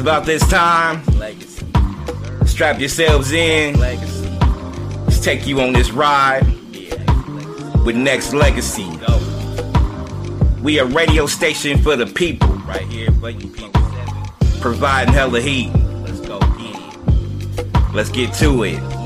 about this time. Legacy. Strap yourselves in. Legacy. Let's take you on this ride Yeah. With Nexxlegacy. Go. We a radio station for the people, Right here for you people. Providing hella heat. Let's go. Let's get to it.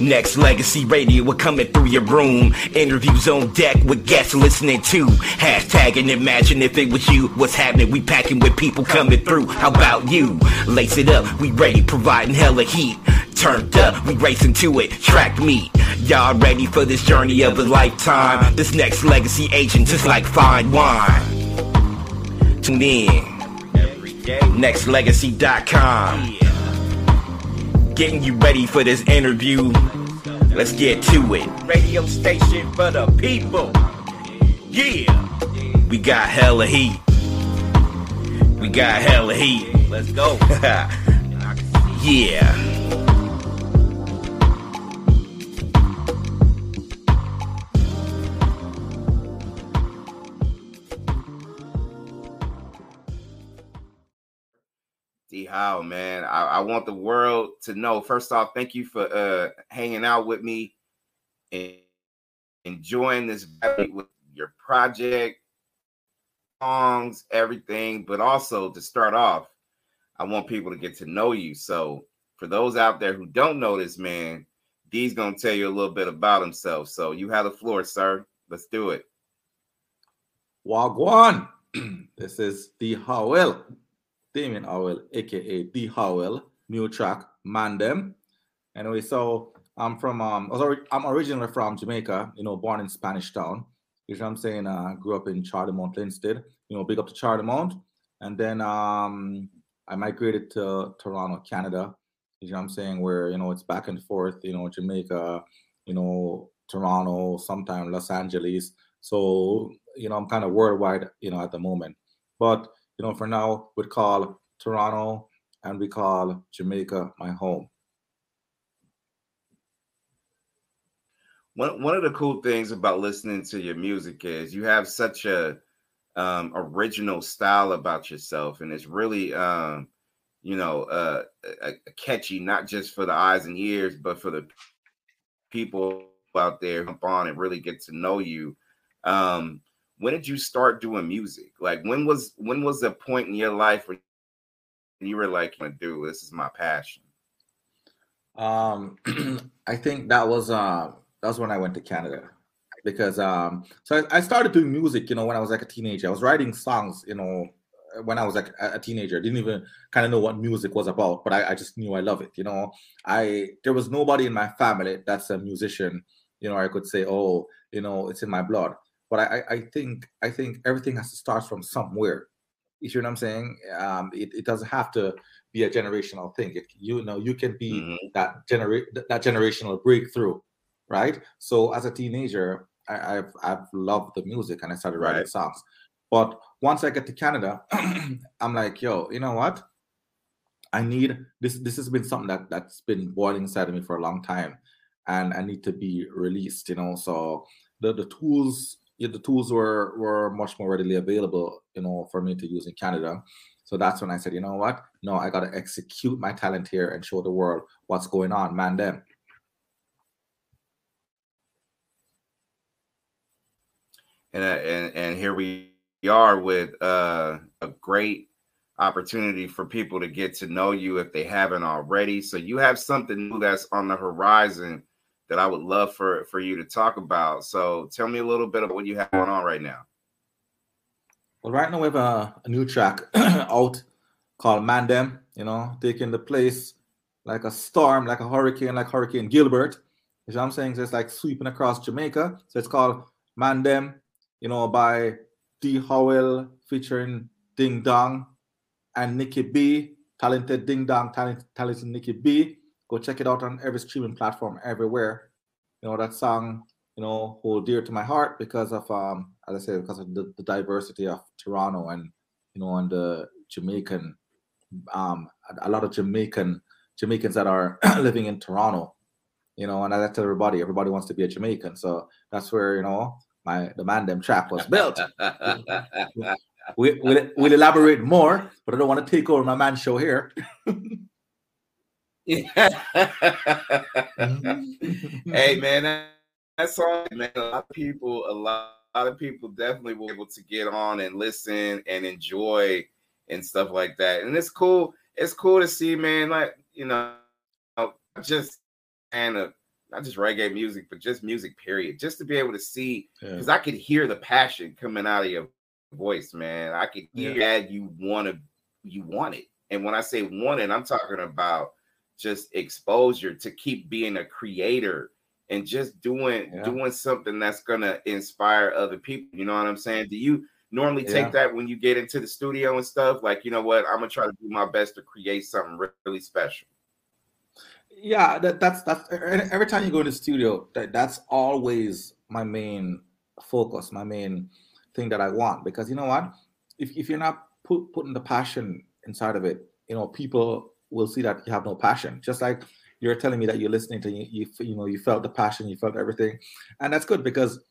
Nexxlegacy Radio, we're coming through your room. Interviews on deck with guests listening to. Hashtag and imagine if it was you. What's happening? We packing with people coming through. How about you? Lace it up, we ready, providing hella heat. Turned up, we racing to it. Track meet. Y'all ready for this journey of a lifetime? This next legacy agent, just like fine wine. Tune in. Nexxlegacy.com. Getting you ready for this interview. Let's get to it. Radio station for the people. Yeah. We got hella heat. We got hella heat. Let's go. And I can see yeah. Howe, man. I, I want the world to know. First off, thank you for uh hanging out with me and enjoying this with your project, songs, everything. But also to start off, I want people to get to know you. So for those out there who don't know this man, D's gonna tell you a little bit about himself. So you have the floor, sir. Let's do it. Wagwan. this is D Howell, Damien Howell, aka D Howell, new track, Mandem. Anyway, so I'm from um I'm originally from Jamaica, you know, born in Spanish Town. You know what I'm saying? Uh grew up in Charlemont, Linstead, you know, big up to Charlemont. And then um I migrated to Toronto, Canada. You know what I'm saying? Where, you know, it's back and forth, you know, Jamaica, you know, Toronto, sometime Los Angeles. So, you know, I'm kind of worldwide, you know, at the moment. But, you know, for now, we'd call Toronto and we call Jamaica my home. one one of the cool things about listening to your music is you have such a um original style about yourself and it's really um you know uh a, a catchy not just for the eyes and ears but for the people out there jump on and really get to know you um when did you start doing music like when was when was the point in your life when you were like "I'm gonna do this is my passion Um, I think that was uh that was when I went to Canada because um so I, I started doing music, you know, when I was like a teenager. I was writing songs, you know, when I was like a, a teenager. I didn't even kind of know what music was about, but I, I just knew I love it, you know. I there was nobody in my family that's a musician, you know, I could say, oh, you know, it's in my blood. But I, I, think I think everything has to start from somewhere. You see what I'm saying? Um, it, it doesn't have to be a generational thing. It, you know, you can be Mhm. that generate that generational breakthrough, right? So as a teenager, I, I've I've loved the music and I started writing Right. songs. But once I get to Canada, I'm like, yo, you know what? I need this. This has been something that that's been boiling inside of me for a long time, and I need to be released. You know, so the the tools yeah, the tools were were much more readily available. You know, for me to use in Canada. So that's when I said, you know what? No, I got to execute my talent here and show the world what's going on, man. Them. and uh, and and here we are with uh, a great opportunity for people to get to know you if they haven't already. So you have something new that's on the horizon that I would love for for you to talk about. So tell me a little bit about what you have going on right now. Well, right now we have a, a new track out called Mandem, you know, taking the place like a storm, like a hurricane, like Hurricane Gilbert. You know what I'm saying? So it's like sweeping across Jamaica. So it's called Mandem, you know, by D. Howell featuring Ding Dong and Nikki B. Talented Ding Dong, talent, talented Nikki B. Go check it out on every streaming platform everywhere. You know, that song, you know, hold dear to my heart because of um, as I said, because of the, the diversity of Toronto and you know, and the Jamaican um a lot of Jamaican Jamaicans that are living in Toronto, you know, and I tell everybody, everybody wants to be a Jamaican. So that's where, you know, my the Mandem track was built. we, we'll, we'll elaborate more, but I don't want to take over my man show here. Mm-hmm. hey man, that, that song, man, a lot of people, a lot, a lot of people definitely will be able to get on and listen and enjoy and stuff like that. And it's cool. It's cool to see, man. Like you know, just and of not just reggae music, but just music, period. Just to be able to see, because yeah. I could hear the passion coming out of your voice, man. I could hear yeah. that you want to, you want it. And when I say want it, I'm talking about just exposure to keep being a creator and just doing yeah. doing something that's gonna inspire other people. You know what I'm saying? Do you normally take yeah. that when you get into the studio and stuff? Like, you know what? I'm gonna try to do my best to create something really special. Yeah, that, that's that's every time you go to the studio, that, that's always my main focus, my main thing that I want. Because you know what? If if you're not put, putting the passion inside of it, you know, people will see that you have no passion. Just like you're telling me that you're listening to you, you, you know, you felt the passion, you felt everything, and that's good because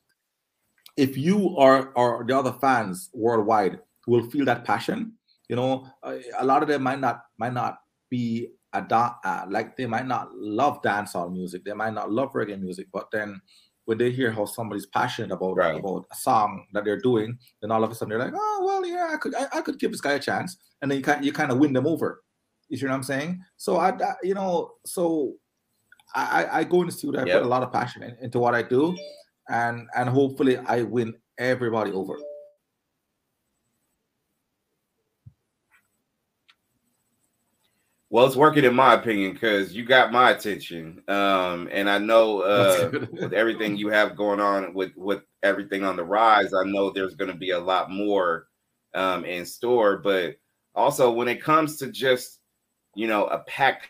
if you are or the other fans worldwide will feel that passion, you know, a lot of them might not might not be a da- uh, like they might not love dancehall music, they might not love reggae music, but then when they hear how somebody's passionate about right. about a song that they're doing, then all of a sudden they're like, oh well, yeah, I could I, I could give this guy a chance, and then you kind you kind of win them over. You see what I'm saying? So I, I you know, so I, I go in the studio, I yep. put a lot of passion in, into what I do, and and hopefully I win everybody over. Well, it's working in my opinion because you got my attention, um, and I know uh, with everything you have going on with with everything on the rise, I know there's going to be a lot more um, in store. But also, when it comes to just you know, a packed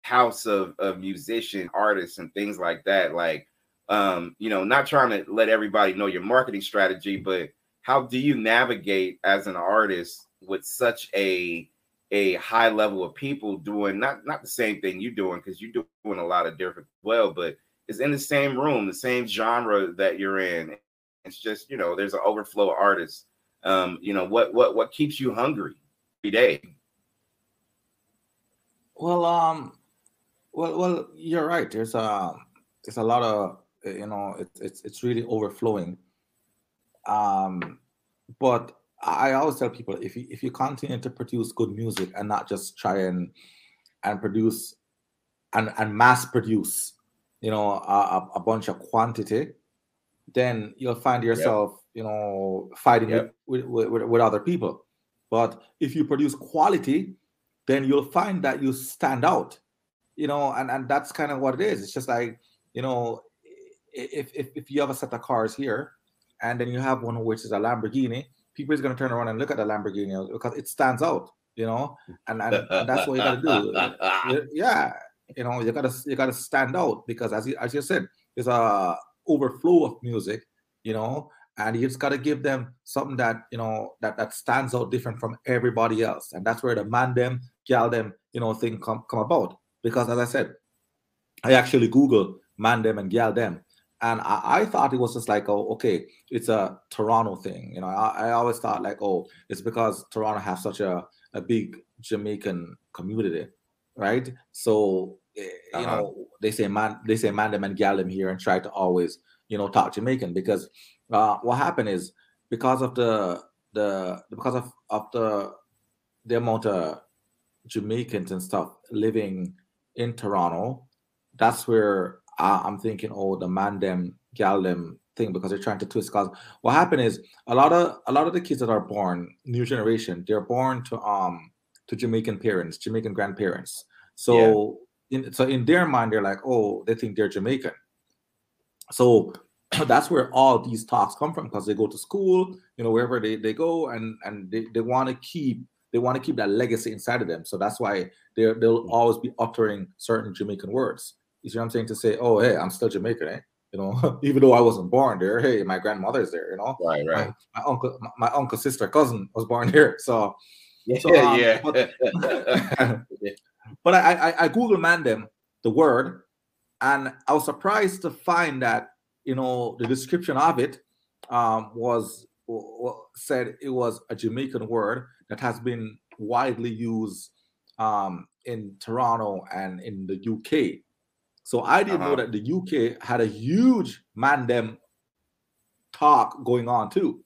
house of, of musician artists and things like that. Like, um, you know, not trying to let everybody know your marketing strategy, but how do you navigate as an artist with such a a high level of people doing not not the same thing you're doing because you're doing a lot of different well, but it's in the same room, the same genre that you're in. It's just you know, there's an overflow of artists. Um, you know what what what keeps you hungry every day? Well, um, well, well, you're right. There's a there's a lot of you know it's it's it's really overflowing. Um, but I always tell people if you if you continue to produce good music and not just try and and produce and and mass produce, you know, a, a bunch of quantity, then you'll find yourself, yep. you know, fighting yep. with, with, with, with other people. But if you produce quality, then you'll find that you stand out you know and and that's kind of what it is. It's just like you know if if, if you have a set of cars here and then you have one which is a lamborghini people is going to turn around and look at the lamborghini because it stands out you know and, and, and that's what you got to do yeah you know you got to you got to stand out because as you, as you said there's a overflow of music you know and you just got to give them something that you know that that stands out different from everybody else. And that's where the man them gal them you know thing come, come about. Because as i said i actually google man them and gal them. And I, I, thought it was just like oh okay it's a toronto thing. You know I, I always thought like oh it's because toronto has such a, a big jamaican community right? So eh, you uh-huh. know they say man they say man them and gal them here and try to always you know talk jamaican because uh, what happened is because of the the because of of the the amount of Jamaicans and stuff living in Toronto, that's where I, am thinking, oh, the man them gal them thing because they're trying to twist. Because what happened is a lot of a lot of the kids that are born new generation, they're born to um to Jamaican parents, Jamaican grandparents. So yeah. in so in their mind, they're like, oh, they think they're Jamaican. So that's where all these talks come from because they go to school, you know, wherever they, they go and and they, they want to keep they want to keep that legacy inside of them. So that's why they they'll mm. always be uttering certain Jamaican words. You see what I'm saying? To say, oh hey, I'm still Jamaican, eh? You know, even though I wasn't born there, hey, my grandmother's there, you know. Right, right. My, my uncle, my, my, uncle, sister, cousin was born here. So yeah, so, um, yeah. But, but I, I I Google man them the word, and I was surprised to find that you know the description of it um, was said it was a Jamaican word that has been widely used um, in Toronto and in the UK. So I didn't uh-huh. know that the UK had a huge Mandem talk going on too.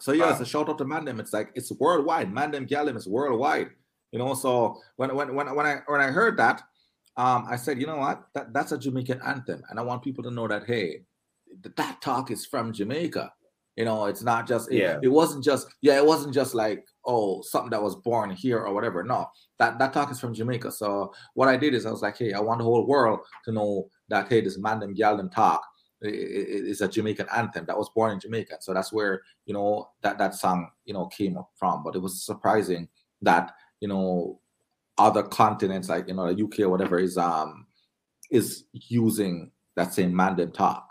So yes, wow. a shout out to Mandem. It's like it's worldwide. Mandem Gyaldem is worldwide. You know, so when when when when I when I heard that, um, I said, you know what, that, that's a Jamaican anthem, and I want people to know that hey, that talk is from Jamaica. You know, it's not just it, yeah. It wasn't just yeah. It wasn't just like oh something that was born here or whatever. No, that that talk is from Jamaica. So what I did is I was like, hey, I want the whole world to know that hey, this Mandem Gyaldem talk is a Jamaican anthem that was born in Jamaica. So that's where you know that that song you know came from. But it was surprising that you know other continents like you know the UK or whatever is um is using that same Mandem talk.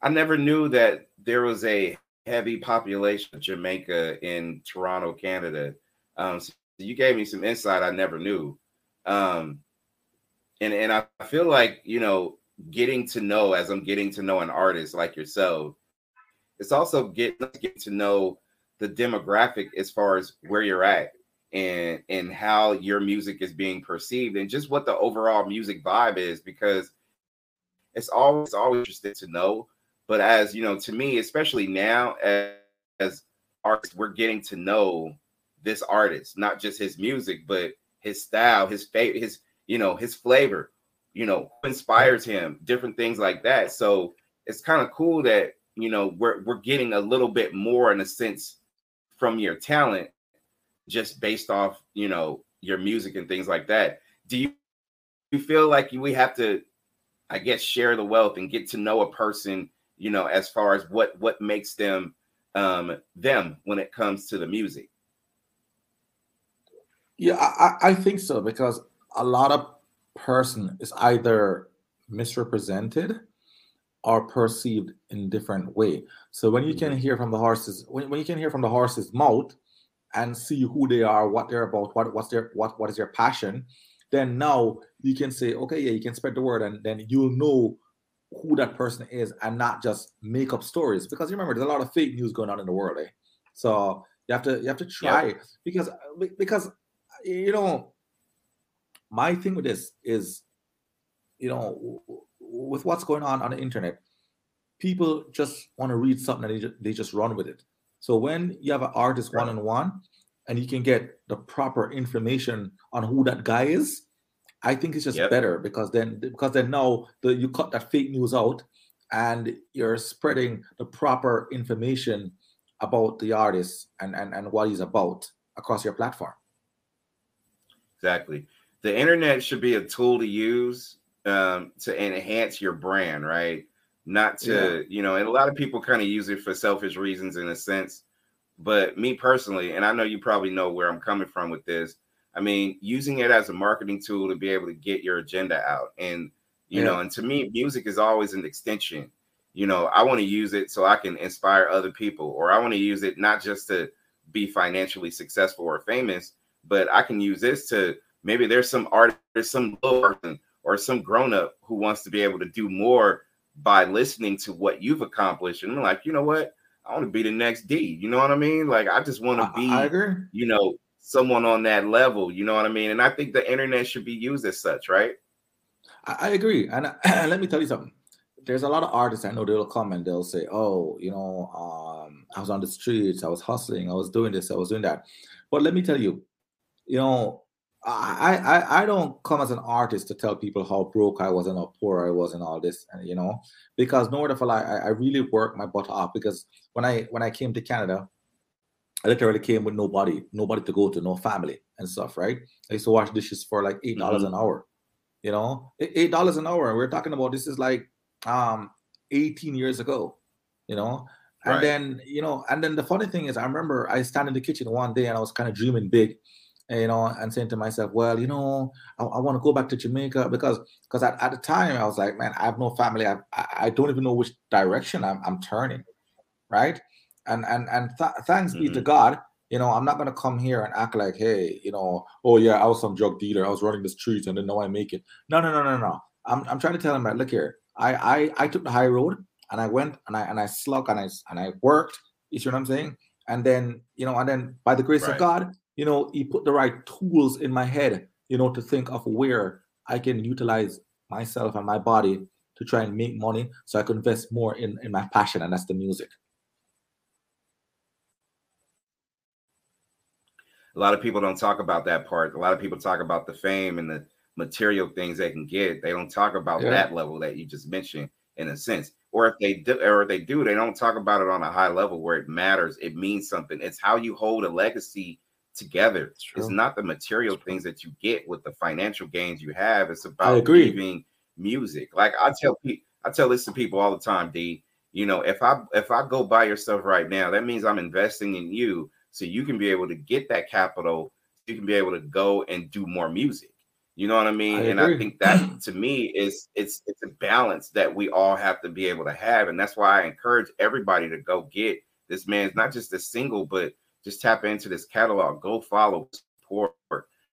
I never knew that there was a heavy population of Jamaica in Toronto, Canada. Um, so you gave me some insight I never knew. Um, and and I feel like you know, getting to know as I'm getting to know an artist like yourself, it's also getting get to know the demographic as far as where you're at and and how your music is being perceived and just what the overall music vibe is because it's always always interesting to know but as you know, to me, especially now as, as artists, we're getting to know this artist, not just his music, but his style, his favorite, his you know, his flavor, you know, inspires him, different things like that. So it's kind of cool that you know we're we're getting a little bit more in a sense from your talent, just based off you know your music and things like that. Do you you feel like we have to, I guess, share the wealth and get to know a person you know, as far as what what makes them um them when it comes to the music. Yeah, I, I think so because a lot of person is either misrepresented or perceived in different way. So when you can mm-hmm. hear from the horses, when, when you can hear from the horse's mouth and see who they are, what they're about, what what's their what what is their passion, then now you can say, okay, yeah, you can spread the word, and then you'll know who that person is and not just make up stories because you remember there's a lot of fake news going on in the world eh? so you have to you have to try because because you know my thing with this is you know with what's going on on the internet people just want to read something and they just, they just run with it so when you have an artist one-on-one and you can get the proper information on who that guy is I think it's just yep. better because then because then now the you cut that fake news out and you're spreading the proper information about the artist and, and, and what he's about across your platform. Exactly. The internet should be a tool to use um, to enhance your brand, right? Not to, yeah. you know, and a lot of people kind of use it for selfish reasons in a sense. But me personally, and I know you probably know where I'm coming from with this, I mean, using it as a marketing tool to be able to get your agenda out. And, you yeah. know, and to me, music is always an extension. You know, I want to use it so I can inspire other people, or I want to use it not just to be financially successful or famous, but I can use this to maybe there's some artist, some little person or some grown up who wants to be able to do more by listening to what you've accomplished. And I'm like, you know what? I want to be the next D. You know what I mean? Like, I just want to be, you know, someone on that level. You know what I mean? And I think the internet should be used as such, right? I, I agree. And, and let me tell you something. There's a lot of artists I know they'll come and they'll say, "Oh, you know, um, I was on the streets, I was hustling, I was doing this, I was doing that." But let me tell you, you know, I, I I don't come as an artist to tell people how broke I was and how poor I was and all this, and you know, because no order for I, I really worked my butt off. Because when I when I came to Canada, I literally came with nobody, nobody to go to, no family and stuff, right? I used to wash dishes for like eight dollars mm-hmm. an hour, you know, eight dollars an hour. And we're talking about this is like um 18 years ago, you know. And right. then, you know, and then the funny thing is, I remember I stand in the kitchen one day and I was kind of dreaming big, you know, and saying to myself, well, you know, I, I want to go back to Jamaica because because at, at the time I was like, man, I have no family. I, I don't even know which direction I'm, I'm turning, right? and and and th- thanks mm-hmm. be to mm-hmm. God, you know, I'm not gonna come here and act like, hey, you know, oh yeah, I was some drug dealer, I was running the streets and then now I make it. No, no, no, no, no. I'm I'm trying to tell him that look here, I I I took the high road. and I went and I and I slug and I and I worked. You see what I'm saying? And then you know, and then by the grace Right. of God, you know, He put the right tools in my head, you know, to think of where I can utilize myself and my body to try and make money, so I can invest more in in my passion, and that's the music. a lot of people don't talk about that part. A lot of people talk about the fame and the material things they can get. They don't talk about Yeah. that level that you just mentioned in a sense. Or if they do, or if they do, they don't talk about it on a high level where it matters. It means something. It's how you hold a legacy together. It's not the material things that you get with the financial gains you have. It's about leaving music. Like I tell people, I tell this to people all the time, D. You know, if I if I go buy your stuff right now, that means I'm investing in you so you can be able to get that capital you can be able to go and do more music you know what i mean I and i think that to me is it's it's a balance that we all have to be able to have and that's why i encourage everybody to go get this man's not just a single but just tap into this catalog go follow support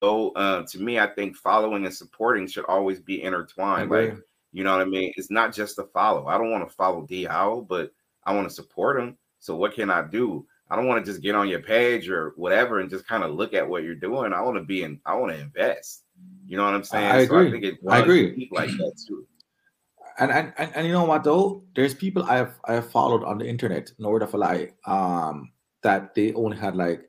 go uh, to me i think following and supporting should always be intertwined like you know what i mean it's not just a follow i don't want to follow d Howell, but i want to support him so what can i do I don't want to just get on your page or whatever and just kind of look at what you're doing. I want to be in. I want to invest. You know what I'm saying? I So I agree. think it I agree. like that too. and, and and and you know what though there's people i have i have followed on the internet no word of a lie um that they only had like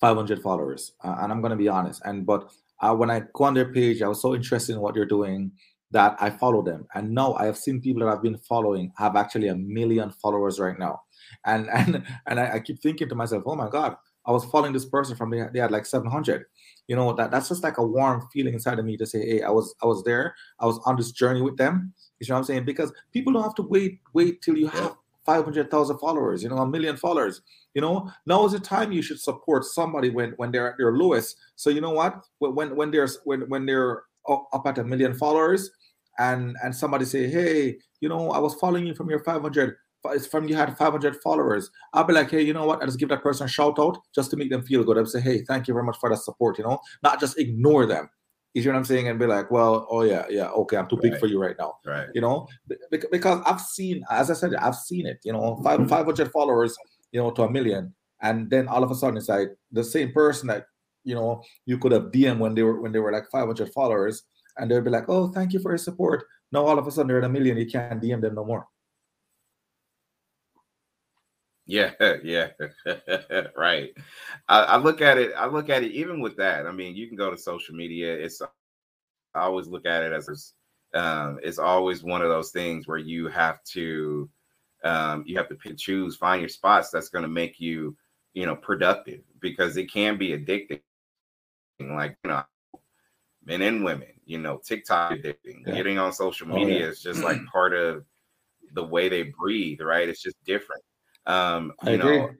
500 followers uh, and i'm gonna be honest and but uh, when i go on their page i was so interested in what they're doing that i follow them and now i have seen people that i've been following have actually a million followers right now and and and i, I keep thinking to myself oh my god i was following this person from they, they had like 700 you know that that's just like a warm feeling inside of me to say hey i was i was there i was on this journey with them. You know what I'm saying? Because people don't have to wait wait till you have 500,000 followers, you know, a million followers. You know, now is the time you should support somebody when when they're at their lowest. So you know what? When when, there's when when they're up, up at a million followers and and somebody say, "Hey, you know, I was following you from your 500 it's from you had 500 followers. I'll be like, hey, you know what? I just give that person a shout out just to make them feel good. I'll say, hey, thank you very much for that support. You know, not just ignore them. You see what I'm saying? And be like, well, oh yeah, yeah, okay, I'm too big Right. for you right now Right. you know Be- because i've seen as i said i've seen it you know five, mm-hmm. 500 followers you know to a million and then all of a sudden it's like the same person that you know you could have dm when they were when they were like 500 followers and they'll be like oh thank you for your support now all of a sudden they're at a million you can't dm them no more Yeah, yeah, right. I, I look at it. I look at it even with that. I mean, you can go to social media. It's I always look at it as um, it's always one of those things where you have to um, you have to pick choose, find your spots that's going to make you, you know, productive because it can be addicting. Like you know, men and women, you know, TikTok addicting. Yeah. Getting on social Oh, media yeah. is just like part of the way they breathe, right? It's just different. Um, you know,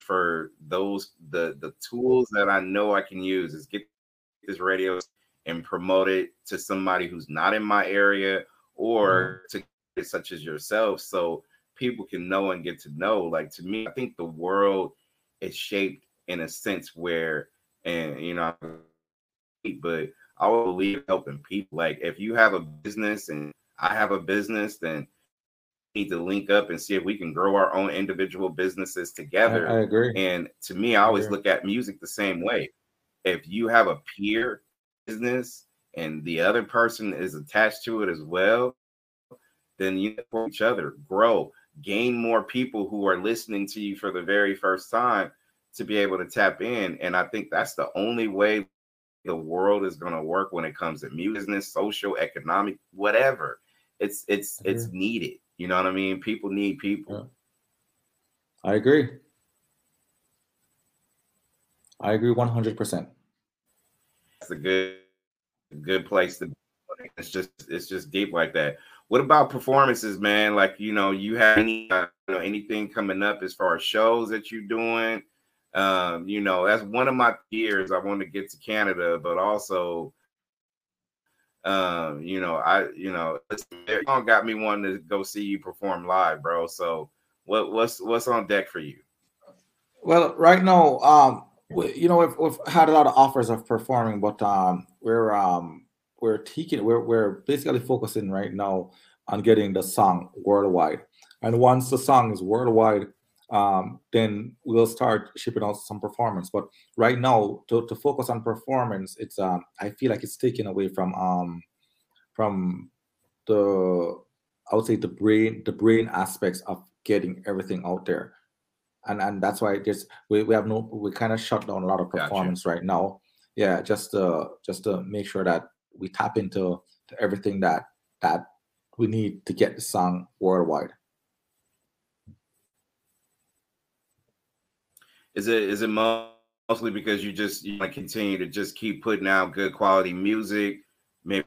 for those the the tools that I know I can use is get this radio and promote it to somebody who's not in my area or Mm-hmm. to such as yourself so people can know and get to know like to me i think the world is shaped in a sense where and you know but i will believe helping people like if you have a business and i have a business then need to link up and see if we can grow our own individual businesses together I agree and to me, I always agree. look at music the same way. If you have a peer business and the other person is attached to it as well, then you support each other, grow, gain more people who are listening to you for the very first time to be able to tap in. And I think that's the only way the world is going to work when it comes to business, social, economic, whatever. It's it's it's needed. You know what I mean? People need people. i agree i agree 100% It's a good good place to be. It's just it's just deep like that. What about performances, man? Like you know, you have any uh, you know anything coming up as far as shows that you're doing? Um, you know, that's one of my fears. I want to get to Canada, but also, um, you know, I you know, it's, it got me wanting to go see you perform live, bro. So, what what's what's on deck for you? Well, right now, um, we, you know, we've, we've had a lot of offers of performing, but um, we're um, we're taking, we're we're basically focusing right now on getting the song worldwide. And once the song is worldwide, um, then we'll start shipping out some performance. But right now, to, to focus on performance, it's um, I feel like it's taken away from um, from the I would say the brain the brain aspects of getting everything out there, and and that's why there's we, we have no we kind of shut down a lot of performance gotcha. right now. Yeah, just to just to make sure that we tap into to everything that that we need to get the song worldwide. Is it is it mostly because you just you want to continue to just keep putting out good quality music, maybe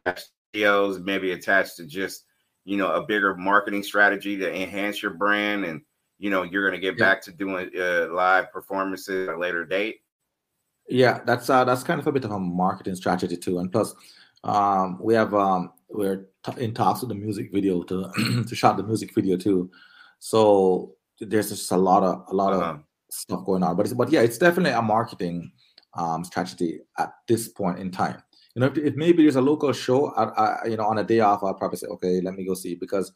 videos, maybe attached to just you know a bigger marketing strategy to enhance your brand, and you know you're going to get yeah. back to doing uh, live performances at a later date. Yeah, that's uh, that's kind of a bit of a marketing strategy too, and plus, um, we have um, we're t- in talks with the music video to to shot the music video too, so there's just a lot of a lot uh-huh. of stuff going on. But it's but yeah, it's definitely a marketing um, strategy at this point in time. You know, if, if maybe there's a local show, I, I, you know, on a day off, I'll probably say, okay, let me go see because,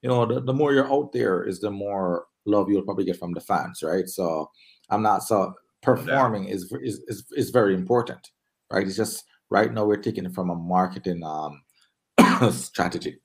you know, the, the more you're out there, is the more love you'll probably get from the fans, right? So I'm not so performing yeah. is, is is is very important, right? It's just right now we're taking it from a marketing um strategy.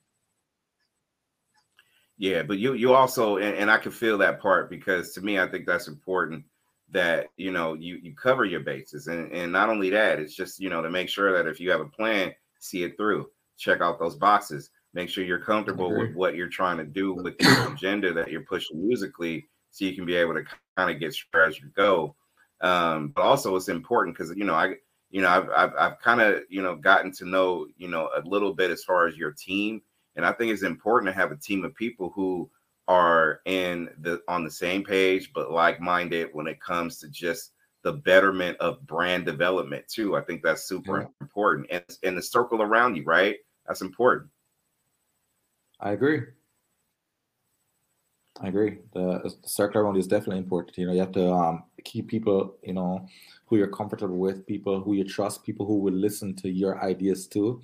Yeah, but you you also and, and I can feel that part because to me I think that's important that you know you you cover your bases. And and not only that it's just you know to make sure that if you have a plan see it through check out those boxes make sure you're comfortable with what you're trying to do with the agenda that you're pushing musically so you can be able to kind of get sure as you go. Um but also it's important because you know i you know i've i've, I've kind of you know gotten to know you know a little bit as far as your team and I think it's important to have a team of people who are in the on the same page but like-minded when it comes to just the betterment of brand development too. I think that's super yeah. important. And, and the circle around you, right? That's important. I agree. I agree. The, the circle around you is definitely important. You know, you have to um, keep people, you know, who you're comfortable with, people who you trust, people who will listen to your ideas too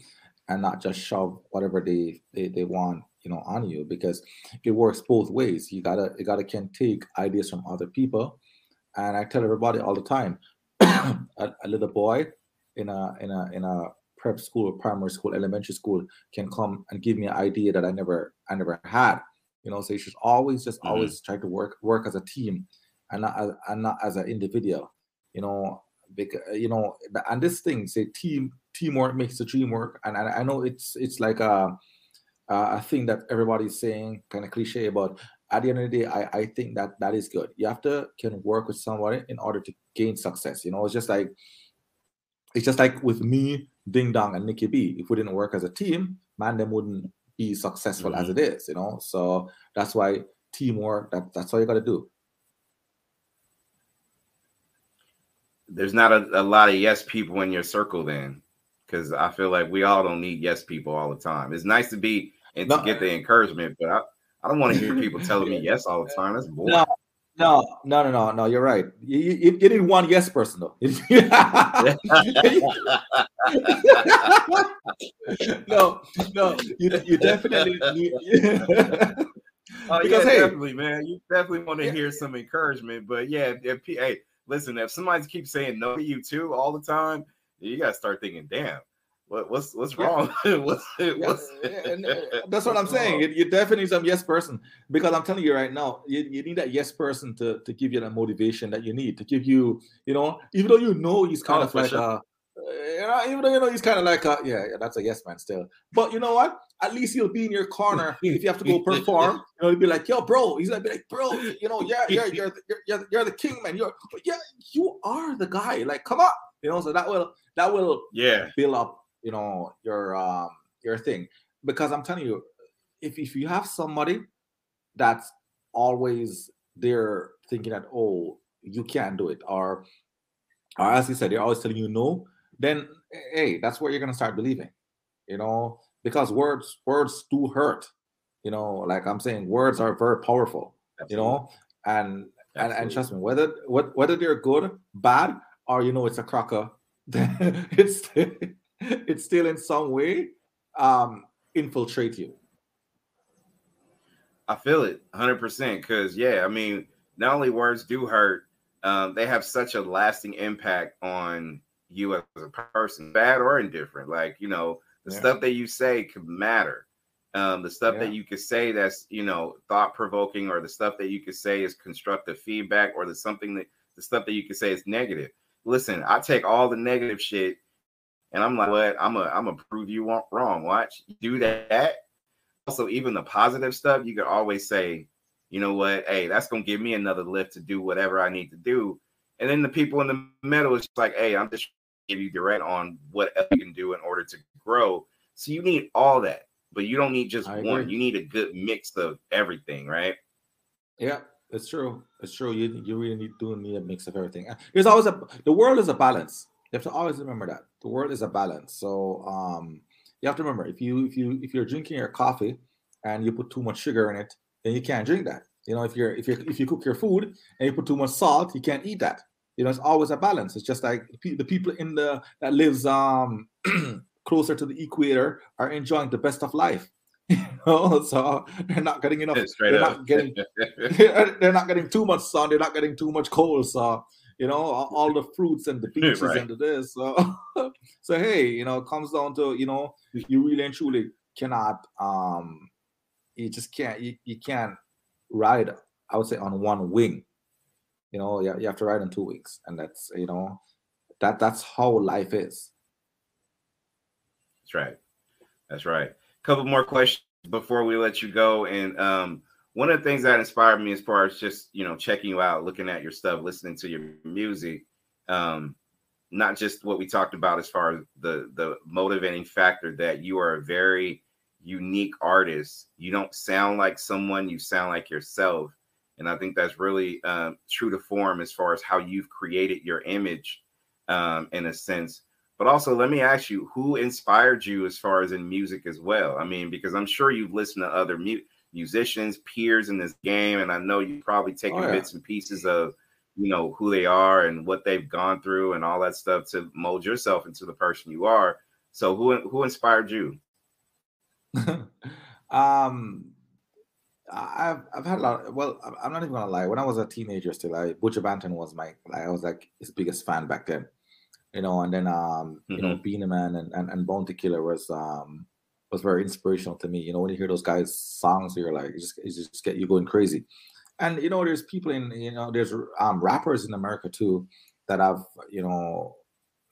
and not just shove whatever they, they they want you know on you because it works both ways you gotta you gotta can take ideas from other people and i tell everybody all the time a, a, little boy in a in a in a prep school primary school elementary school can come and give me an idea that i never i never had you know so you should always just mm-hmm. always try to work work as a team and not as, and not as an individual you know because you know and this thing say team teamwork makes the dream work. And I, I know it's it's like a a thing that everybody's saying, kind of cliche, but at the end of the day, I, I think that that is good. You have to can work with somebody in order to gain success. You know, it's just like it's just like with me, Ding Dong, and Nikki B. If we didn't work as a team, man, them wouldn't be successful mm-hmm. as it is. You know, so that's why teamwork. That that's all you got to do. There's not a, a lot of yes people in your circle, then because I feel like we all don't need yes people all the time. It's nice to be and no, to get the encouragement, but I, I don't want to hear people telling me yes all the time. That's boring. No, no, no, no, no, no. You're right. You, you, you need one yes person though. no, no, you, you definitely need. Oh because, yeah, hey, definitely, man. You definitely want to yeah. hear some encouragement, but yeah, if, if, hey, listen, if somebody keeps saying no to you too all the time, you gotta start thinking, damn, what, what's what's wrong? what's, what's, uh, that's what I'm saying. You, you, definitely need some yes person because I'm telling you right now, you, you need that yes person to to give you that motivation that you need to give you, you know, even though you know he's kind oh, of like sure. a, you know, even though you know he's kind of like a, yeah, yeah, that's a yes man still. But you know what? At least he'll be in your corner if you have to go perform. You know, he'll be like, yo, bro. He's gonna be like, bro, you know, yeah, yeah, you're you're you're, you're the king, man. You're yeah, you are the guy. Like, come on, you know. So that will that will yeah. build up you know your um your thing. Because i'm telling you if, if you have somebody that's always there thinking that oh you can't do it or or as you said they're always telling you no then hey that's where you're gonna start believing you know? Because words words do hurt you know? Like i'm saying words are very powerful Absolutely. you know? And and, and trust me whether whether they're good bad or you know it's a cracker it's it's still in some way um, infiltrate you. I feel it 100% because, yeah, I mean, not only words do hurt, um, they have such a lasting impact on you as a person, bad or indifferent. Like, you know, the yeah. stuff that you say could matter. Um, the stuff yeah. that you could say that's, you know, thought provoking, or the stuff that you could say is constructive feedback, or the something that the stuff that you could say is negative. Listen, I take all the negative shit and I'm like, what? I'm a I'm gonna prove you wrong. Watch, do that. Also, even the positive stuff, you could always say, you know what? Hey, that's gonna give me another lift to do whatever I need to do. And then the people in the middle is like, hey, I'm just give you direct on what you can do in order to grow. So you need all that, but you don't need just one. You need a good mix of everything, right? Yeah, it's true. It's true. You you really need to need a mix of everything. There's always a the world is a balance. You have to always remember that the world is a balance. So um, you have to remember if you if you if you're drinking your coffee and you put too much sugar in it, then you can't drink that. You know, if you're if you if you cook your food and you put too much salt, you can't eat that. You know, it's always a balance. It's just like the people in the that lives um closer to the equator are enjoying the best of life. Know, so they're not getting enough. they're up. not getting. they're not getting too much sun. They're not getting too much cold. So you know, all the fruits and the beaches right. and this. So, so hey, you know, it comes down to you know, you really and truly cannot, um, you just can't, you, you can't ride. I would say on one wing. You know, you, you have to ride on two wings, and that's you know, that that's how life is. That's right. That's right. A couple more questions before we let you go, and um, one of the things that inspired me as far as just you know checking you out looking at your stuff listening to your music um not just what we talked about as far as the the motivating factor that you are a very unique artist. You don't sound like someone you sound like yourself. And i think that's really um, true to form as far as how you've created your image um, in a sense but also let me ask you who inspired you as far as in music as well i mean because i'm sure you've listened to other music musicians, peers in this game, and I know you've probably taken oh, yeah. bits and pieces of you know who they are and what they've gone through and all that stuff to mold yourself into the person you are. So who who inspired you? um I've I've had a lot. Well, I'm not even gonna lie. When I was a teenager, still, I Buju Banton was my like I was like his biggest fan back then, you know. And then um, mm-hmm. you know, mm-hmm. Man and, and and Bounty Killer was um was very inspirational to me. You know, when you hear those guys' songs, you're like, you just, you just get you going crazy. And you know, there's people in, you know, there's um, rappers in America too that I've, you know,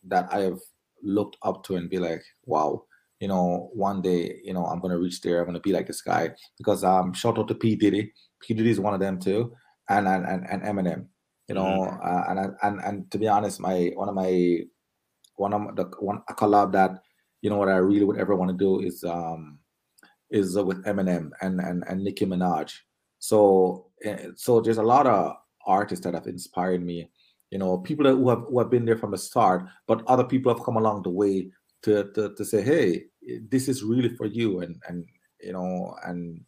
that I have looked up to and be like, wow, you know, one day, you know, I'm gonna reach there. I'm gonna be like this guy because um, shout out to P Diddy. P Diddy is one of them too, and and and, and Eminem. You know, mm-hmm. uh, and and and to be honest, my one of my one of the one a collab that you know what I really would ever want to do is um is uh, with Eminem and and and Nicki Minaj. So eh, so there's a lot of artists that have inspired me. You know, people that, who have who have been there from the start, but other people have come along the way to to, to say, hey, this is really for you, and and you know, and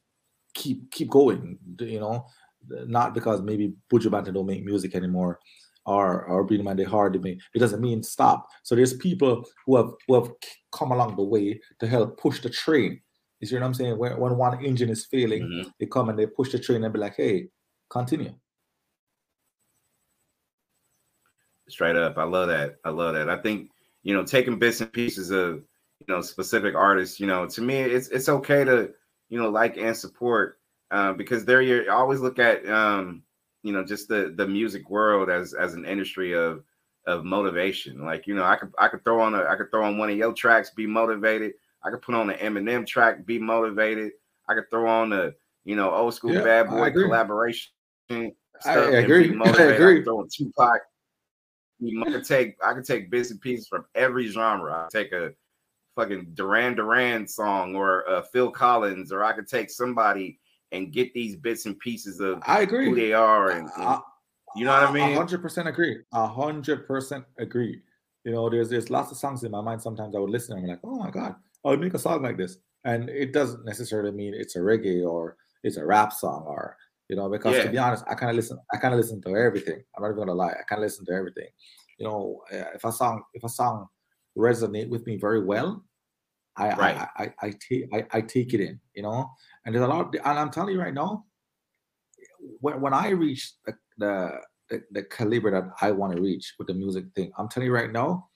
keep keep going. You know, not because maybe Buju Banton don't make music anymore, or or they hard to me. It doesn't mean stop. So there's people who have who have come along the way to help push the train. You see what I'm saying? When, when one engine is failing, mm-hmm. they come and they push the train and be like, hey, continue. Straight up. I love that. I love that. I think, you know, taking bits and pieces of, you know, specific artists, you know, to me, it's it's okay to, you know, like and support uh, because they're you always look at um, you know, just the the music world as as an industry of of motivation. Like, you know, I could I could throw on a I could throw on one of your tracks, be motivated. I could put on an Eminem track, be motivated. I could throw on the, you know, old school yeah, bad boy collaboration. Stuff I, I agree. I agree. Throwing Tupac. I could take I could take bits and pieces from every genre. I take a fucking Duran Duran song or a Phil Collins, or I could take somebody and get these bits and pieces of I agree who they are and, and you know what I mean? hundred percent agree. Hundred percent agree. You know, there's there's lots of songs in my mind. Sometimes I would listen and I'm like, oh my god, I would make a song like this, and it doesn't necessarily mean it's a reggae or it's a rap song or you know because yeah. to be honest, I kind of listen. I kind of listen to everything. I'm not even gonna lie. I kind of listen to everything. You know, eh, if a song if a song resonate with me very well, I right. I, I, I take I, I take it in. You know, And there's a lot, of, and I'm telling you right now, when, when I reach the, the, the, the caliber that I want to reach with the music thing, I'm telling you right now,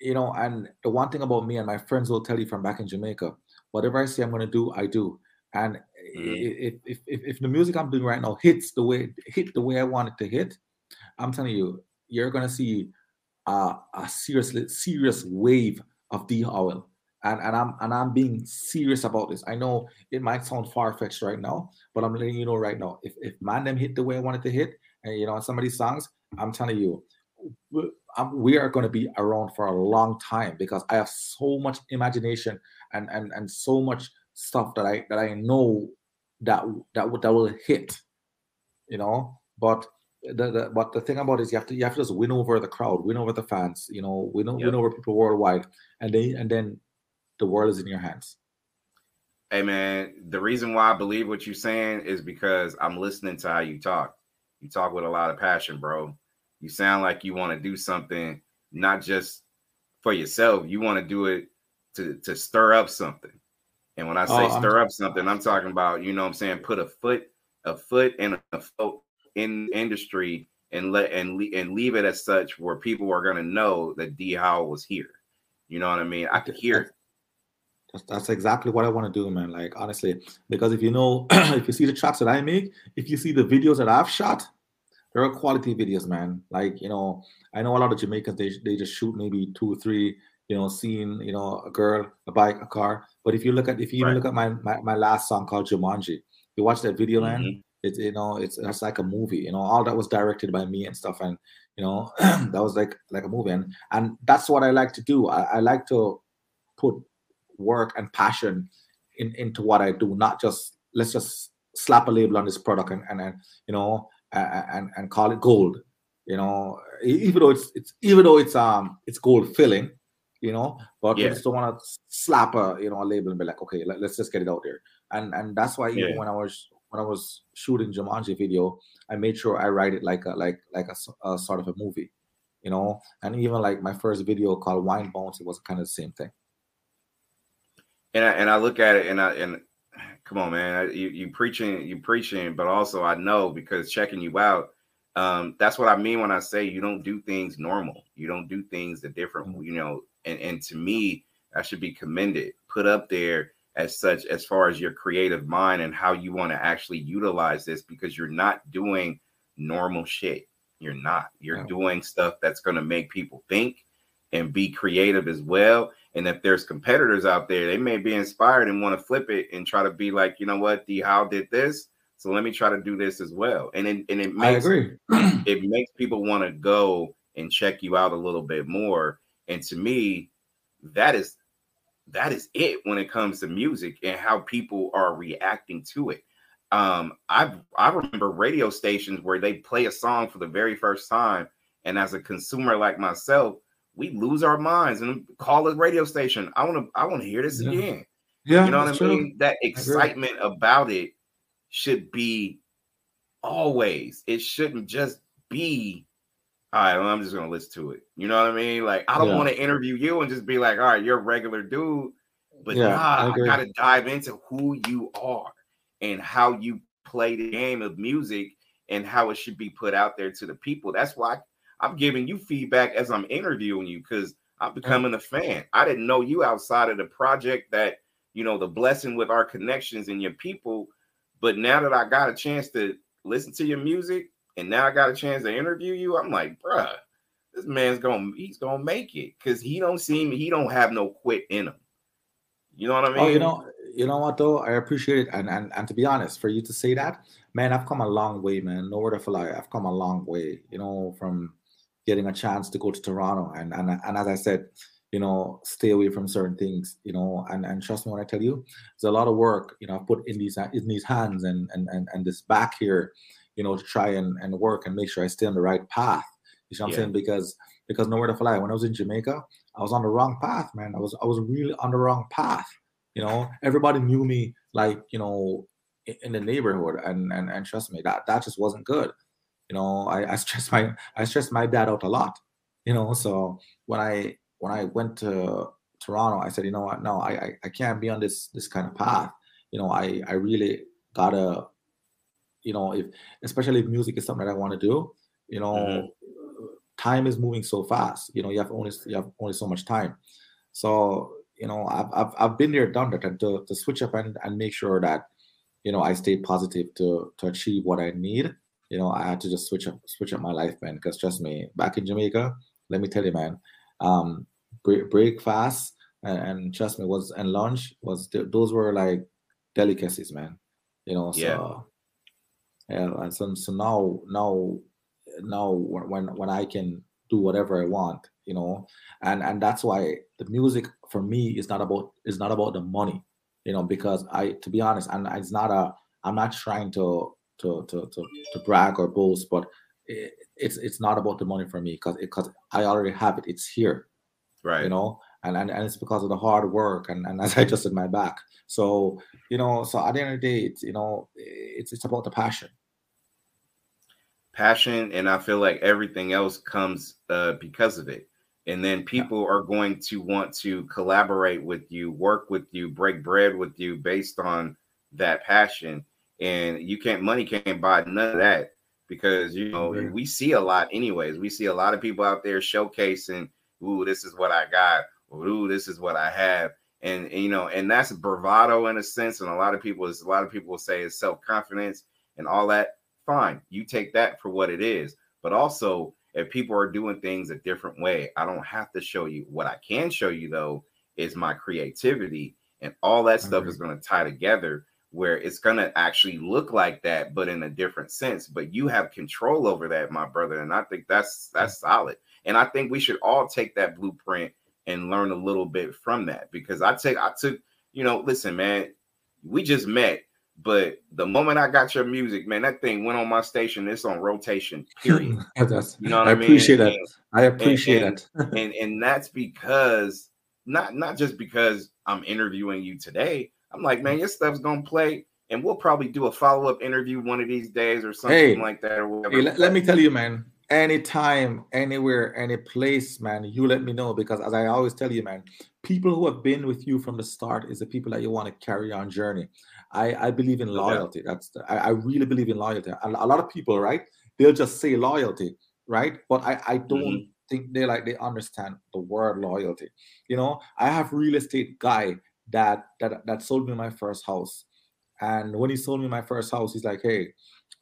you know, and the one thing about me and my friends will tell you from back in Jamaica, whatever I say I'm going to do, I do. And mm-hmm. if, if, if the music I'm doing right now hits the way hit the way I want it to hit, I'm telling you, you're going to see a, a seriously serious wave of D Howell. And, and I'm and I'm being serious about this. I know it might sound far fetched right now, but I'm letting you know right now. If if Mandem hit the way I wanted to hit, and you know some of these songs, I'm telling you, we are going to be around for a long time because I have so much imagination and and and so much stuff that I that I know that that that will hit, you know. But the, the but the thing about it is you have to you have to just win over the crowd, win over the fans, you know, win, yep. win over people worldwide, and then and then the world is in your hands. Hey man, the reason why I believe what you're saying is because I'm listening to how you talk. You talk with a lot of passion, bro. You sound like you want to do something not just for yourself. You want to do it to to stir up something. And when I say oh, stir I'm... up something, I'm talking about, you know I'm saying, put a foot a foot in a foot in industry and let and le- and leave it as such where people are going to know that D Howell was here. You know what I mean? I could hear it. That's, that's exactly what I want to do, man. Like honestly, because if you know, if you see the tracks that I make, if you see the videos that I've shot, there are quality videos, man. Like you know, I know a lot of Jamaicans they they just shoot maybe two or three, you know, seeing you know a girl, a bike, a car. But if you look at if you right. look at my, my my last song called Jumanji, you watch that video, mm-hmm. man. It's you know it's it's like a movie. You know, all that was directed by me and stuff, and you know that was like like a movie, and and that's what I like to do. I, I like to put work and passion in, into what I do, not just let's just slap a label on this product and and, and you know and and call it gold. You know, even though it's it's even though it's um it's gold filling, you know, but yeah. we just don't want to slap a you know a label and be like, okay, let, us just get it out there. And and that's why even yeah. when I was when I was shooting Jumanji video, I made sure I write it like a like like a, a sort of a movie, you know. And even like my first video called Wine Bones, it was kind of the same thing. And I, and I look at it and I and come on, man. You you preaching, you preaching, but also I know because checking you out, um, that's what I mean when I say you don't do things normal. You don't do things the different, mm-hmm. you know. And and to me, that should be commended, put up there as such as far as your creative mind and how you want to actually utilize this because you're not doing normal shit. You're not. You're doing stuff that's going to make people think and be creative as well. And if there's competitors out there, they may be inspired and want to flip it and try to be like, you know what, D How did this. So let me try to do this as well. And it, and it makes it makes people want to go and check you out a little bit more. And to me, that is that is it when it comes to music and how people are reacting to it. Um, I I remember radio stations where they play a song for the very first time, and as a consumer like myself, we lose our minds and call a radio station. I want to I want to hear this yeah. again. Yeah, you know what I mean? True. That excitement about it should be always. It shouldn't just be all right, well, I'm just gonna listen to it. You know what I mean? Like, I don't yeah. want to interview you and just be like, all right, you're a regular dude. But yeah, nah, I, I, gotta dive into who you are and how you play the game of music and how it should be put out there to the people. That's why I'm giving you feedback as I'm interviewing you because I'm becoming a fan. I didn't know you outside of the project that, you know, the blessing with our connections and your people. But now that I got a chance to listen to your music and now I got a chance to interview you, I'm like, bruh, this man's gonna he's gonna make it because he don't seem he don't have no quit in him. You know what I mean? Oh, you know, you know what though? I appreciate it. And and and to be honest, for you to say that, man, I've come a long way, man. No Nowhere to fly. I've come a long way, you know, from getting a chance to go to Toronto. And and and as I said, you know, stay away from certain things, you know, and, and trust me when I tell you, there's a lot of work, you know, I've put in these in these hands and and and, and this back here, you know, to try and, and work and make sure I stay on the right path. You know what I'm saying? Because because nowhere to fly. When I was in Jamaica, I was on the wrong path, man. I was I was really on the wrong path. You know, everybody knew me like, you know, in the neighborhood and and, and trust me, that that just wasn't good you know I, I stressed my i stress my dad out a lot you know so when i when i went to toronto i said you know what no i i, I can't be on this this kind of path you know, I I really gotta, you know, if especially if music is something that I want to do, you know, mm-hmm. time is moving so fast. You know, you have only you have only so much time. So you know, I've I've, I've been there, done that, and to, to switch up and, and make sure that you know I stay positive to to achieve what I need. You know, I had to just switch up switch up my life, man. Because trust me, back in Jamaica, let me tell you, man, um, break, break fast and, and, trust me, was and lunch was those were like delicacies, man. You know, so yeah, yeah and so, so now now now when when I can do whatever I want, you know, and and that's why the music for me is not about is not about the money, you know, because I to be honest, and it's not a I'm not trying to to to to, to brag or boast, but it, it's it's not about the money for me because because I already have it. It's here, right? You know, and, and and it's because of the hard work and, and as I just said my back. So you know, so at the end of the day, it's you know, it's it's about the passion. Passion, and I feel like everything else comes uh, because of it. And then people yeah. are going to want to collaborate with you, work with you, break bread with you based on that passion. And you can't, money can't buy none of that because you know mm-hmm. we see a lot anyways. We see a lot of people out there showcasing, "Ooh, this is what I got," or "Ooh, this is what I have," and, and you know, and that's bravado in a sense. And a lot of people, is a lot of people will say it's self confidence and all that. Fine, you take that for what it is, but also if people are doing things a different way, I don't have to show you. What I can show you though is my creativity, and all that stuff mm-hmm. is going to tie together where it's going to actually look like that but in a different sense but you have control over that my brother and i think that's that's solid. And i think we should all take that blueprint and learn a little bit from that because i take i took you know listen man we just met but the moment i got your music man that thing went on my station it's on rotation period. That's, you know what i, I mean? appreciate that. I appreciate and, and, and and that's because not not just because i'm interviewing you today I'm like, man, your stuff's gonna play, and we'll probably do a follow up interview one of these days or something hey, like that. Or whatever. hey, let, let me tell you, man. Anytime, anywhere, any place, man, you let me know because, as I always tell you, man, people who have been with you from the start is the people that you want to carry on journey. I, I believe in loyalty. Yeah. That's the, I, I really believe in loyalty. A, a lot of people, right? They'll just say loyalty, right? But I, I don't mm-hmm. think they like they understand the word loyalty. You know, I have real estate guy that that that sold me my first house. And when he sold me my first house, he's like, "Hey,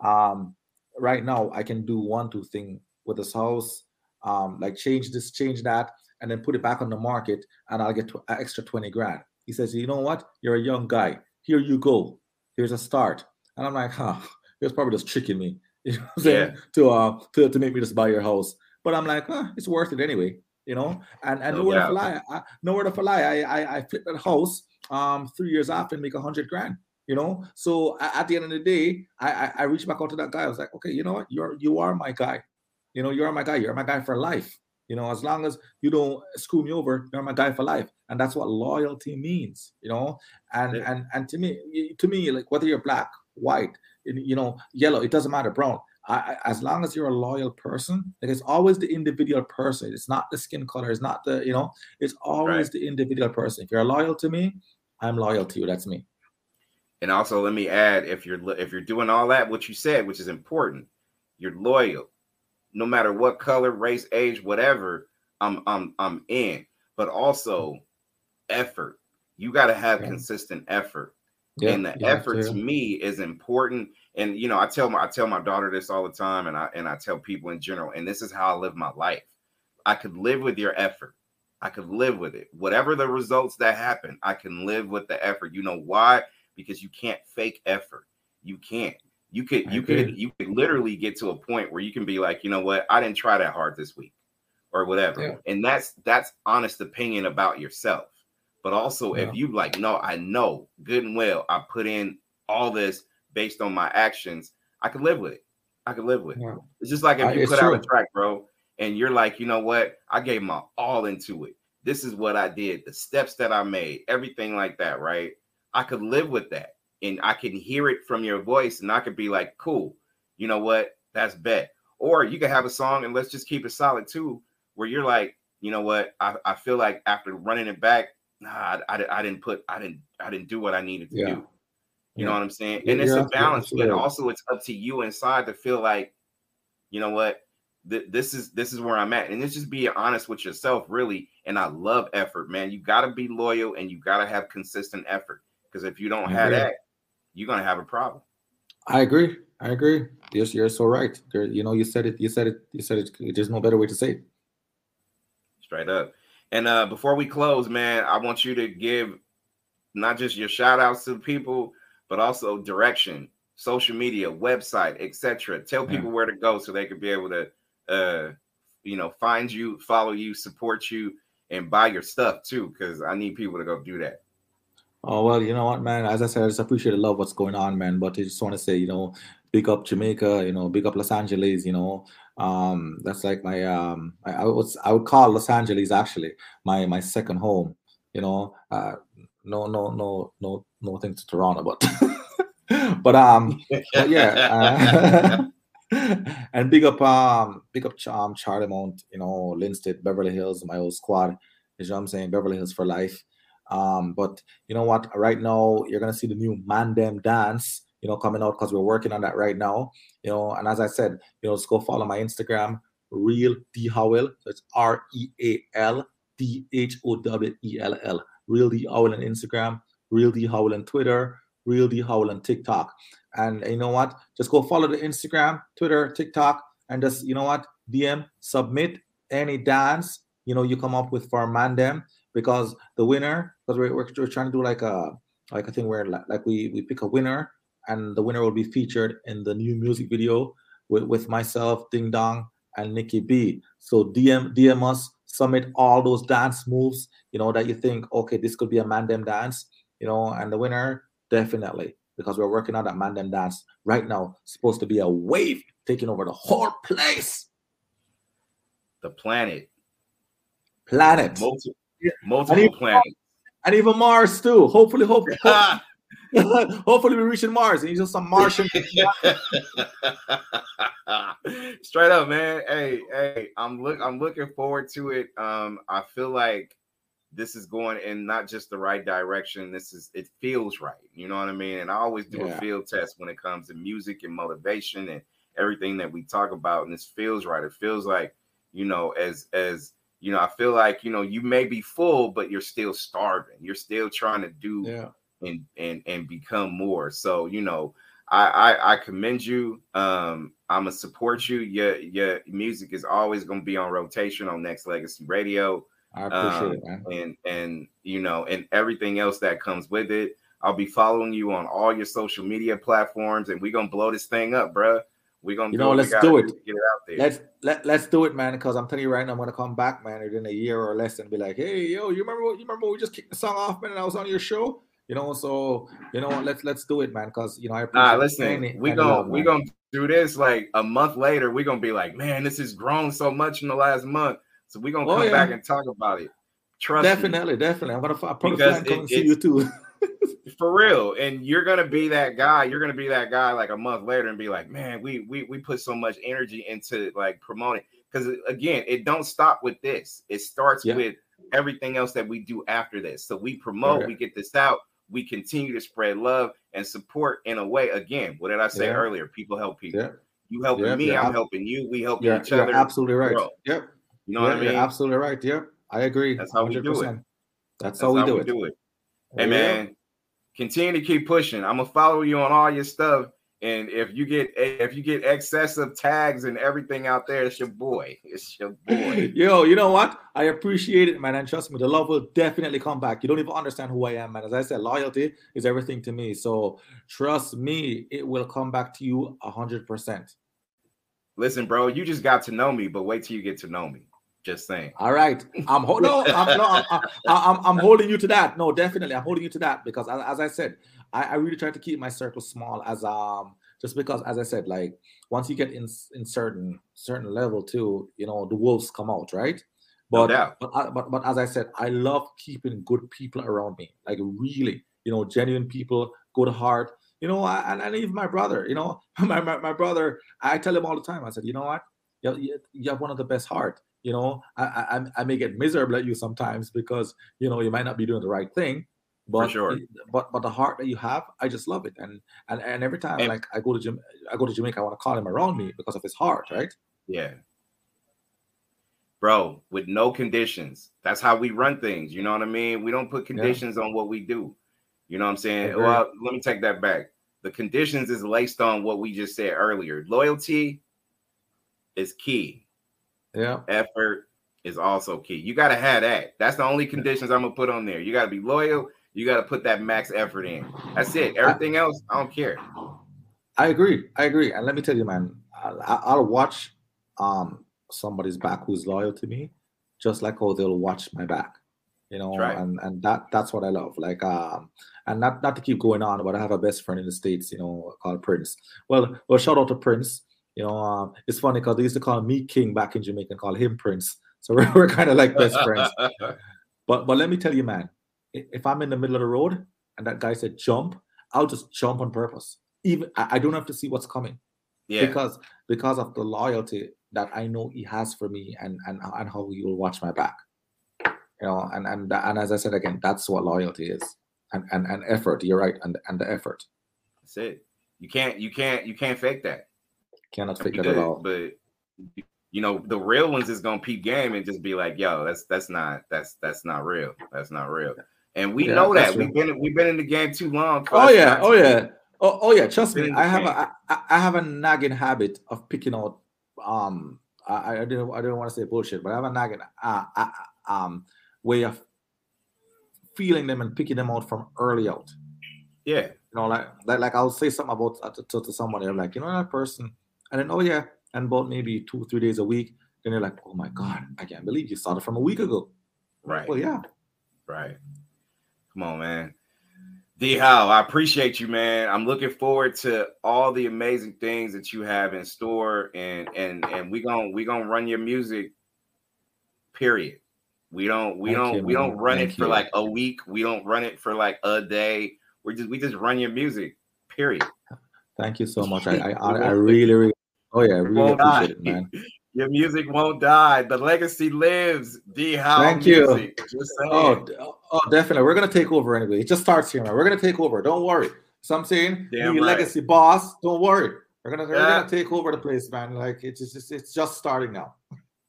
um, right now I can do one two thing with this house, um, like change this, change that, and then put it back on the market, and I'll get to, an extra twenty grand." He says, "You know what? You're a young guy. Here you go. Here's a start." And I'm like, "Huh? He was probably just tricking me, you know, yeah. to uh to, to make me just buy your house." But I'm like, huh, it's worth it anyway you know. And and no nowhere to lie, I, nowhere to lie. I I, I flipped that house um three years after and make a hundred grand. You know, so at the end of the day, I, I I reached back out to that guy. I was like, okay, you know what, you're you are my guy. You know, you're my guy. You're my guy for life. You know, as long as you don't screw me over, you're my guy for life, and that's what loyalty means. You know, and yeah. and and to me, to me, like whether you're black, white, you know, yellow, it doesn't matter, brown. I, as mm-hmm. long as you're a loyal person, like it's always the individual person. It's not the skin color. It's not the you know. It's always right. the individual person. If you're loyal to me, I'm loyal to you. That's me. And also, let me add: if you're if you're doing all that, what you said, which is important, you're loyal, no matter what color, race, age, whatever. I'm I'm I'm in. But also, effort. You got to have consistent effort. Yeah, and the effort to me is important and you know i tell my i tell my daughter this all the time and i and i tell people in general and this is how i live my life. I could live with your effort. I could live with it. Whatever the results that happen i can live with the effort. You know why? Because you can't fake effort. You can't. You could you could you could literally get to a point where you can be like you know what? I didn't try that hard this week or whatever. Yeah. and that's that's honest opinion about yourself but also yeah. if you like no i know good and well i put in all this based on my actions, I could live with it. I could live with it. Yeah. It's just like if you put true. out a track, bro, and you're like, you know what? I gave my all into it. This is what I did, the steps that I made, everything like that, right? I could live with that. And I can hear it from your voice, and I could be like, cool, you know what? That's bet. Or you could have a song, and let's just keep it solid too, where you're like, you know what? I, I feel like after running it back, nah, I, I, I didn't put, I didn't, I didn't do what I needed to yeah. do You yeah. know what I'm saying? And it's a balance, but also it's up to you inside to feel like, you know what, th- this is this is where I'm at, and it's just being honest with yourself, really. And I love effort, man. You got to be loyal and you got to have consistent effort because if you don't have that, you're gonna have a problem. I agree. I agree. Yes, you're so right. There, you know, you said it. You said it. You said it. There's no better way to say it. Straight up. And uh before we close, man, I want you to give not just your shout outs to people, but also direction, social media, website, etc. Tell people yeah. where to go so they can be able to uh you know find you, follow you, support you, and buy your stuff too, because I need people to go do that. Oh well, you know what, man. As I said, I just appreciate and love what's going on, man. But I just want to say, you know, big up Jamaica, you know, big up Los Angeles, you know. Um, that's like my um I, I would I would call Los Angeles actually my my second home, you know. Uh no no no no no thing to Toronto, but but um but yeah. Uh, and big up um big up um Charlemont, you know, Linstead, Beverly Hills, my old squad. You know what I'm saying? Beverly Hills for life. Um, but you know what? Right now, you're gonna see the new Mandem dance, you know, coming out because we're working on that right now. You know, and as I said, you know, just go follow my Instagram, Real D Howell. So it's R E A L D H O W E L L. Real D Howell on Instagram, Real D Howell on Twitter, Real D Howell on TikTok. And you know what? Just go follow the Instagram, Twitter, TikTok, and just you know what? DM, submit any dance you know you come up with for Mandem because the winner because we're, we're, we're, trying to do like a like a thing where like we we pick a winner and the winner will be featured in the new music video with, with myself ding dong and nikki b. So dm dm us submit all those dance moves you know that you think okay this could be a mandem dance you know and the winner definitely because we're working on that mandem dance right now. It's supposed to be a wave taking over the whole place. The planet. Planet multiple, multiple and planets, and even Mars too. Hopefully, hopefully, hopefully we're reaching Mars. And he's just some Martian. Straight up, man. Hey, hey, I'm look, I'm looking forward to it. Um, I feel like this is going in not just the right direction. This is it feels right. You know what I mean? And I always do yeah. a field test when it comes to music and motivation and everything that we talk about. And this feels right. It feels like you know, as as you know, I feel like you know you may be full, but you're still starving. You're still trying to do yeah. and and and become more. So you know, I I, I commend you. Um, I'm gonna support you. Your your music is always gonna be on rotation on Nexxlegacy Radio. I appreciate um, it, man. And and you know, and everything else that comes with it. I'll be following you on all your social media platforms, and we're gonna blow this thing up, bruh. We're gonna you know, let's do it. Get it out there. Let's let, let's do it, man. Because I'm telling you right now, I'm gonna come back, man, within a year or less and be like, hey, yo, you remember what you remember we just kicked the song off, man, and I was on your show. You know, so you know, let's let's do it, man. Because you know, I appreciate. Nah, listen, we gonna we gonna do this like a month later. We're gonna be like, man, this has grown so much in the last month. So we're gonna oh, come yeah. back and talk about it. Trust definitely, me. definitely. I'm gonna I probably it, come see you too. for real. And you're gonna be that guy. You're gonna be that guy like a month later and be like, man, we we we put so much energy into like promoting. Because uh, again, it don't stop with this. It starts yeah. with everything else that we do after this. So we promote, we get this out, we continue to spread love and support in a way. Again, what did I say yeah. earlier? People help people. Yeah. You helping me, I'm helping you. We help each other. absolutely right. Grow. Yep. You know what I mean? absolutely right. Yep. I agree. That's how 100%. we do it. That's, That's how, we, how do, we it. do it. Hey man, continue to keep pushing. I'm gonna follow you on all your stuff. And if you get if you get excessive tags and everything out there, it's your boy. It's your boy. Yo, you know what? I appreciate it, man. And trust me, the love will definitely come back. You don't even understand who I am, man. As I said, loyalty is everything to me. So trust me, it will come back to you a hundred percent. Listen, bro, you just got to know me, but wait till you get to know me. Just saying. All right. I'm ho- no, I'm, no, I'm, I'm, I'm, I'm, holding you to that. No, definitely. I'm holding you to that because as, as I said, I, I, really try to keep my circle small as um just because as I said, like once you get in in certain certain level too, you know, the wolves come out, right? But no but, uh, but but as I said, I love keeping good people around me. Like really, you know, genuine people, good heart. You know, and, and even my brother, you know, my, my, my brother, I tell him all the time, I said, you know what? You, you have one of the best heart you know I, I i may get miserable at you sometimes because you know you might not be doing the right thing But sure. but but the heart that you have, I just love it. And and, and every time And- like I go to Jam- I go to Jamaica, I want to call him around me because of his heart, right? Yeah. Bro, with no conditions. That's how we run things. You know what I mean? We don't put conditions on what we do. You know what I'm saying? Well, let me take that back. The conditions is laced on what we just said earlier. Loyalty is key. Yeah. Effort is also key. You got to have that. That's the only conditions I'm going to put on there. You got to be loyal. You got to put that max effort in. That's it. Everything else, I don't care. I agree. I agree. And let me tell you, man, I'll, I'll watch um somebody's back who's loyal to me, just like how they'll watch my back. You know, Right. and and that that's what I love. Like um, and not not to keep going on, but I have a best friend in the states, you know, called Prince. Well, well, shout out to Prince. You know, um, it's funny because they used to call me King back in Jamaica and call him Prince. So we're, we're kind of like best friends. But but let me tell you, man, if I'm in the middle of the road and that guy said jump, I'll just jump on purpose. Even I, I don't have to see what's coming yeah. because because of the loyalty that I know he has for me and and and how he will watch my back. You know, and and and as I said again, that's what loyalty is, and and and effort. You're right, and and the effort That's it. You can't, you can't, you can't fake that. Cannot fake it that at could, all. But you know, the real ones is gonna peep game and just be like, "Yo, that's that's not that's that's not real. That's not real." And we Yeah, know that we've been we've been in the game too long. Oh yeah, oh yeah, oh, oh yeah. Trust me, I have game. a I, I have a nagging habit of picking out. Um, I, I didn't I didn't want to say bullshit, but I have a nagging uh, uh, um way of feeling them and picking them out from early out. Yeah, You know, like like, like I'll say something about uh, to, to, to somebody. I'm like, you know that person, and then oh yeah, and about maybe two three days a week, then you're like, oh my god, I can't believe you started from a week ago. right, Well, yeah, right. Come on, man. D Howe, I appreciate you, man. I'm looking forward to all the amazing things that you have in store, and and and we gonna we gonna run your music. Period. We don't we Thank don't you, we don't run it for you. like a week. We don't run it for like a day. We just we just run your music. Period. thank you so much. I I, I, I really really oh yeah, I really won't appreciate it, man. Your music won't die. The legacy lives. D Howe Thank you. music. Just. Oh, d- oh, oh, definitely. We're gonna take over anyway. It just starts here, man. We're gonna take over. Don't worry. So I'm saying, Damn the right. legacy boss. Don't worry. We're gonna we're gonna take over the place, man. Like it's just it's just starting now.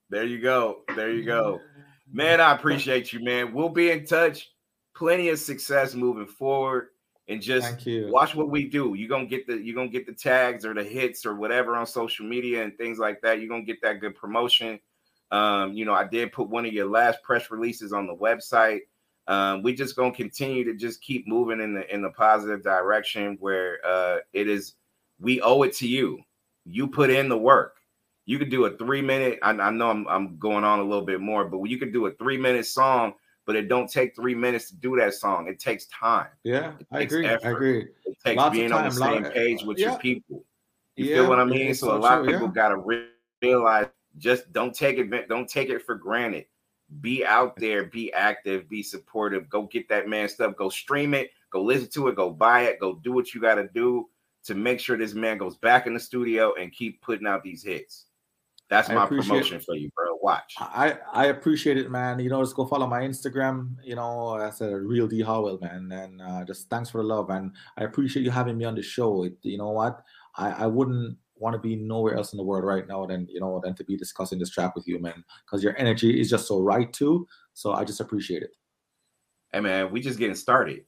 There you go. There you go. Man, I appreciate you, man. We'll be in touch. Plenty of success moving forward. And just watch what we do. You're gonna get the you're gonna get the tags or the hits or whatever on social media and things like that. You're gonna get that good promotion. Um, you know, I did put one of your last press releases on the website. Um, we just gonna continue to just keep moving in the in the positive direction where uh it is we owe it to you. You put in the work. You could do a three minute. I, I know I'm, I'm going on a little bit more, but you could do a three minute song, but it don't take three minutes to do that song. It takes time. Yeah, It I takes agree. I effort. agree. It takes Lots being on the same of- page with yeah. your people. You Yeah, feel what I mean? So, so a lot of people yeah. gotta re- realize just don't take it, don't take it for granted. Be out there, be active, be supportive. Go get that man stuff. Go stream it. Go listen to it. Go buy it. Go do what you got to do to make sure this man goes back in the studio and keep putting out these hits. That's I my promotion for you, bro. Watch. I I appreciate it, man. You know, just go follow my Instagram. You know, that's a real D Howell, man. And uh, just thanks for the love, and I appreciate you having me on the show. It, you know what? I I wouldn't want to be nowhere else in the world right now than you know than to be discussing this track with you, man. Because your energy is just so right too. So I just appreciate it. Hey, man, we just getting started.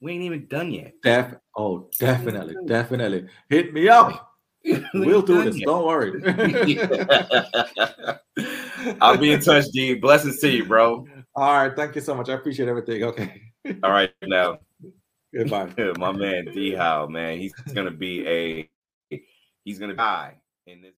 We ain't even done yet. Def oh, definitely, definitely. Hit me up. We We'll do this. yet. Don't worry. I'll be in touch, D. Blessings to you, bro. All right. Thank you so much. I appreciate everything. Okay. All right, now. Goodbye. my man D Howe, man, he's gonna be a he's gonna die in this.